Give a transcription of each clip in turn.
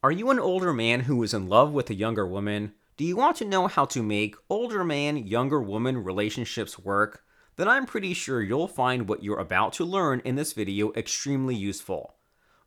Are you an older man who is in love with a younger woman? Do you want to know how to make older man younger woman relationships work? Then I'm pretty sure you'll find what you're about to learn in this video extremely useful.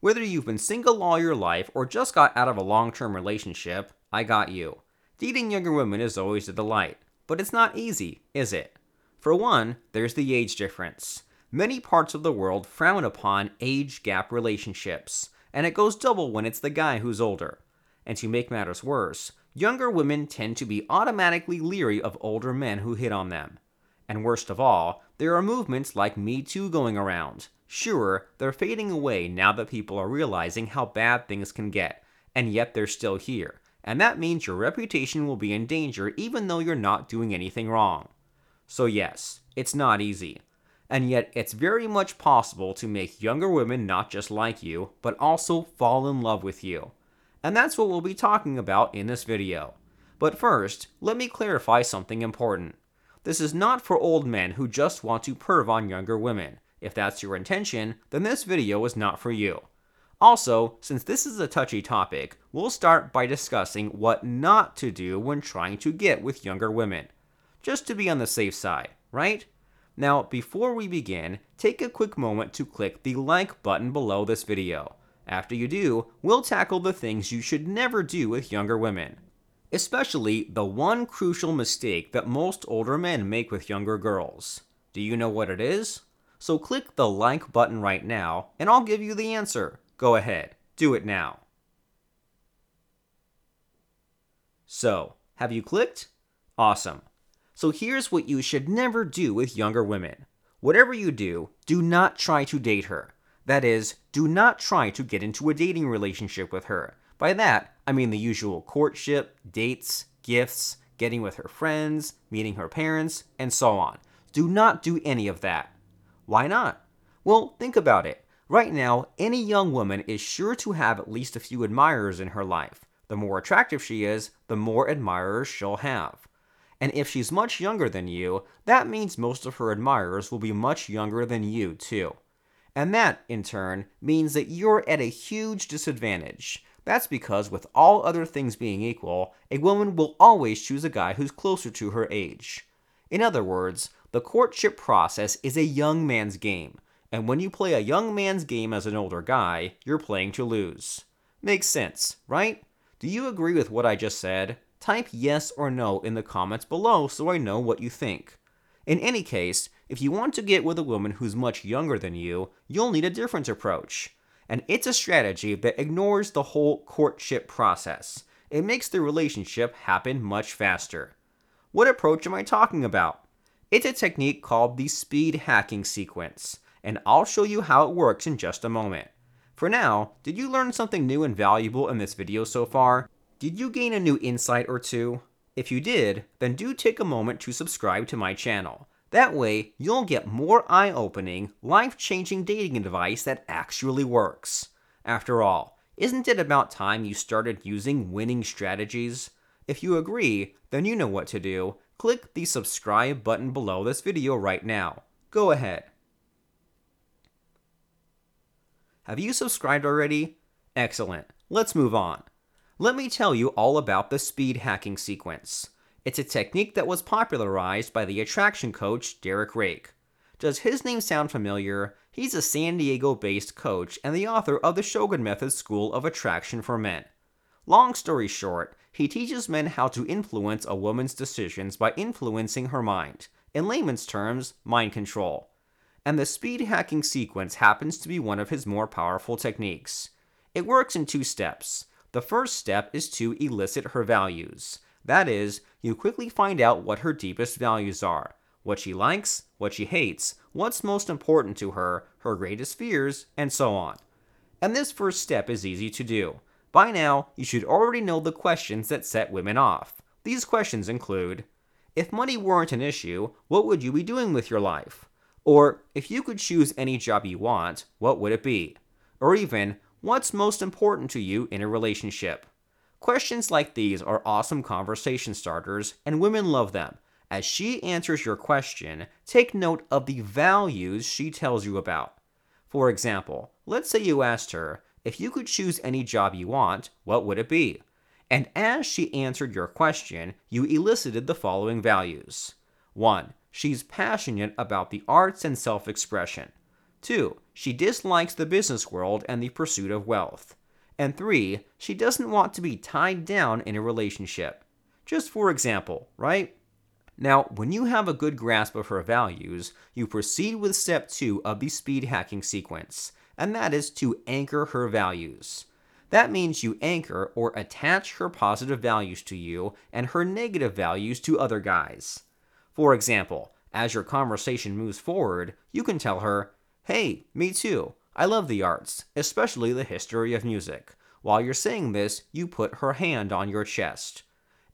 Whether you've been single all your life or just got out of a long term relationship, I got you. Dating younger women is always a delight, but it's not easy, is it? For one, there's the age difference. Many parts of the world frown upon age gap relationships and it goes double when it's the guy who's older. And to make matters worse, younger women tend to be automatically leery of older men who hit on them. And worst of all, there are movements like Me Too going around. Sure, they're fading away now that people are realizing how bad things can get, and yet they're still here. And that means your reputation will be in danger even though you're not doing anything wrong. So, yes, it's not easy and yet it's very much possible to make younger women not just like you, but also fall in love with you. And that's what we'll be talking about in this video. But first, let me clarify something important. This is not for old men who just want to perv on younger women. If that's your intention, then this video is not for you. Also, since this is a touchy topic, we'll start by discussing what not to do when trying to get with younger women. Just to be on the safe side, right? Now, before we begin, take a quick moment to click the like button below this video. After you do, we'll tackle the things you should never do with younger women. Especially the one crucial mistake that most older men make with younger girls. Do you know what it is? So click the like button right now, and I'll give you the answer. Go ahead, do it now. So, have you clicked? Awesome. So here's what you should never do with younger women. Whatever you do, do not try to date her. That is, do not try to get into a dating relationship with her. By that, I mean the usual courtship, dates, gifts, getting with her friends, meeting her parents, and so on. Do not do any of that. Why not? Well, think about it. Right now, any young woman is sure to have at least a few admirers in her life. The more attractive she is, the more admirers she'll have. And if she's much younger than you, that means most of her admirers will be much younger than you, too. And that, in turn, means that you're at a huge disadvantage. That's because, with all other things being equal, a woman will always choose a guy who's closer to her age. In other words, the courtship process is a young man's game, and when you play a young man's game as an older guy, you're playing to lose. Makes sense, right? Do you agree with what I just said? Type yes or no in the comments below so I know what you think. In any case, if you want to get with a woman who's much younger than you, you'll need a different approach. And it's a strategy that ignores the whole courtship process. It makes the relationship happen much faster. What approach am I talking about? It's a technique called the speed hacking sequence, and I'll show you how it works in just a moment. For now, did you learn something new and valuable in this video so far? Did you gain a new insight or two? If you did, then do take a moment to subscribe to my channel. That way, you'll get more eye opening, life changing dating advice that actually works. After all, isn't it about time you started using winning strategies? If you agree, then you know what to do. Click the subscribe button below this video right now. Go ahead. Have you subscribed already? Excellent. Let's move on let me tell you all about the speed hacking sequence. It's a technique that was popularized by the attraction coach Derek Rake. Does his name sound familiar? He's a San Diego based coach and the author of the Shogun Method School of Attraction for Men. Long story short, he teaches men how to influence a woman's decisions by influencing her mind. In layman's terms, mind control. And the speed hacking sequence happens to be one of his more powerful techniques. It works in two steps. The first step is to elicit her values. That is, you quickly find out what her deepest values are what she likes, what she hates, what's most important to her, her greatest fears, and so on. And this first step is easy to do. By now, you should already know the questions that set women off. These questions include If money weren't an issue, what would you be doing with your life? Or, if you could choose any job you want, what would it be? Or even, What's most important to you in a relationship? Questions like these are awesome conversation starters, and women love them. As she answers your question, take note of the values she tells you about. For example, let's say you asked her, if you could choose any job you want, what would it be? And as she answered your question, you elicited the following values 1. She's passionate about the arts and self expression. 2. She dislikes the business world and the pursuit of wealth. And 3. She doesn't want to be tied down in a relationship. Just for example, right? Now, when you have a good grasp of her values, you proceed with step 2 of the speed hacking sequence, and that is to anchor her values. That means you anchor or attach her positive values to you and her negative values to other guys. For example, as your conversation moves forward, you can tell her, Hey, me too. I love the arts, especially the history of music. While you're saying this, you put her hand on your chest.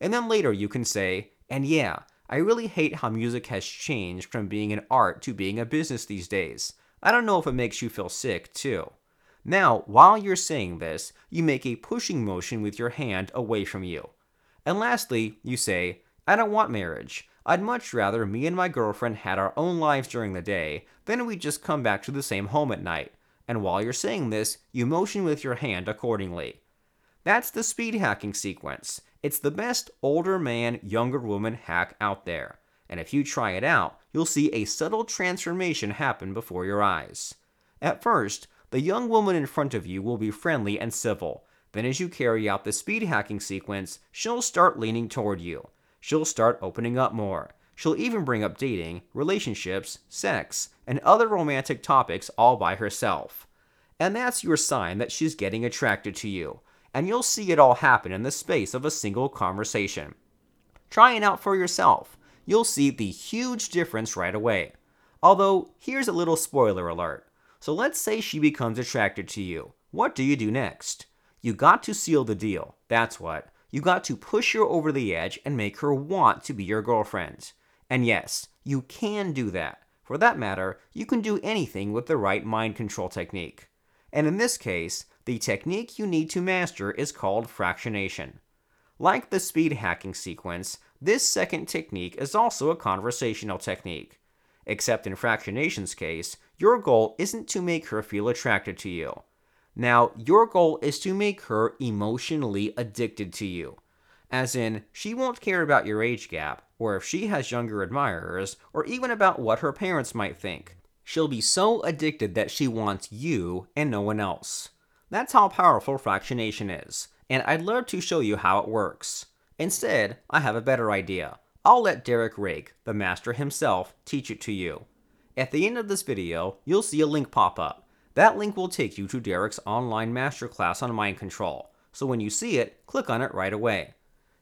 And then later you can say, And yeah, I really hate how music has changed from being an art to being a business these days. I don't know if it makes you feel sick, too. Now, while you're saying this, you make a pushing motion with your hand away from you. And lastly, you say, I don't want marriage. I'd much rather me and my girlfriend had our own lives during the day, than we'd just come back to the same home at night. And while you're saying this, you motion with your hand accordingly. That's the speed hacking sequence. It's the best older man, younger woman hack out there. And if you try it out, you'll see a subtle transformation happen before your eyes. At first, the young woman in front of you will be friendly and civil. Then, as you carry out the speed hacking sequence, she'll start leaning toward you. She'll start opening up more. She'll even bring up dating, relationships, sex, and other romantic topics all by herself. And that's your sign that she's getting attracted to you and you'll see it all happen in the space of a single conversation. Try it out for yourself. You'll see the huge difference right away. Although, here's a little spoiler alert. So let's say she becomes attracted to you. What do you do next? You got to seal the deal. That's what. You got to push her over the edge and make her want to be your girlfriend. And yes, you can do that. For that matter, you can do anything with the right mind control technique. And in this case, the technique you need to master is called fractionation. Like the speed hacking sequence, this second technique is also a conversational technique. Except in fractionation's case, your goal isn't to make her feel attracted to you. Now, your goal is to make her emotionally addicted to you. As in, she won't care about your age gap, or if she has younger admirers, or even about what her parents might think. She'll be so addicted that she wants you and no one else. That's how powerful fractionation is, and I'd love to show you how it works. Instead, I have a better idea. I'll let Derek Rake, the master himself, teach it to you. At the end of this video, you'll see a link pop up. That link will take you to Derek's online masterclass on mind control, so when you see it, click on it right away.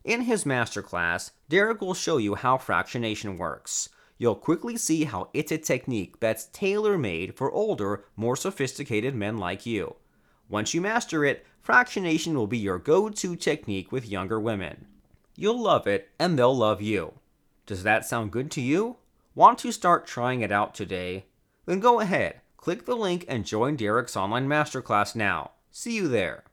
In his masterclass, Derek will show you how fractionation works. You'll quickly see how it's a technique that's tailor made for older, more sophisticated men like you. Once you master it, fractionation will be your go to technique with younger women. You'll love it, and they'll love you. Does that sound good to you? Want to start trying it out today? Then go ahead, click the link, and join Derek's online masterclass now. See you there.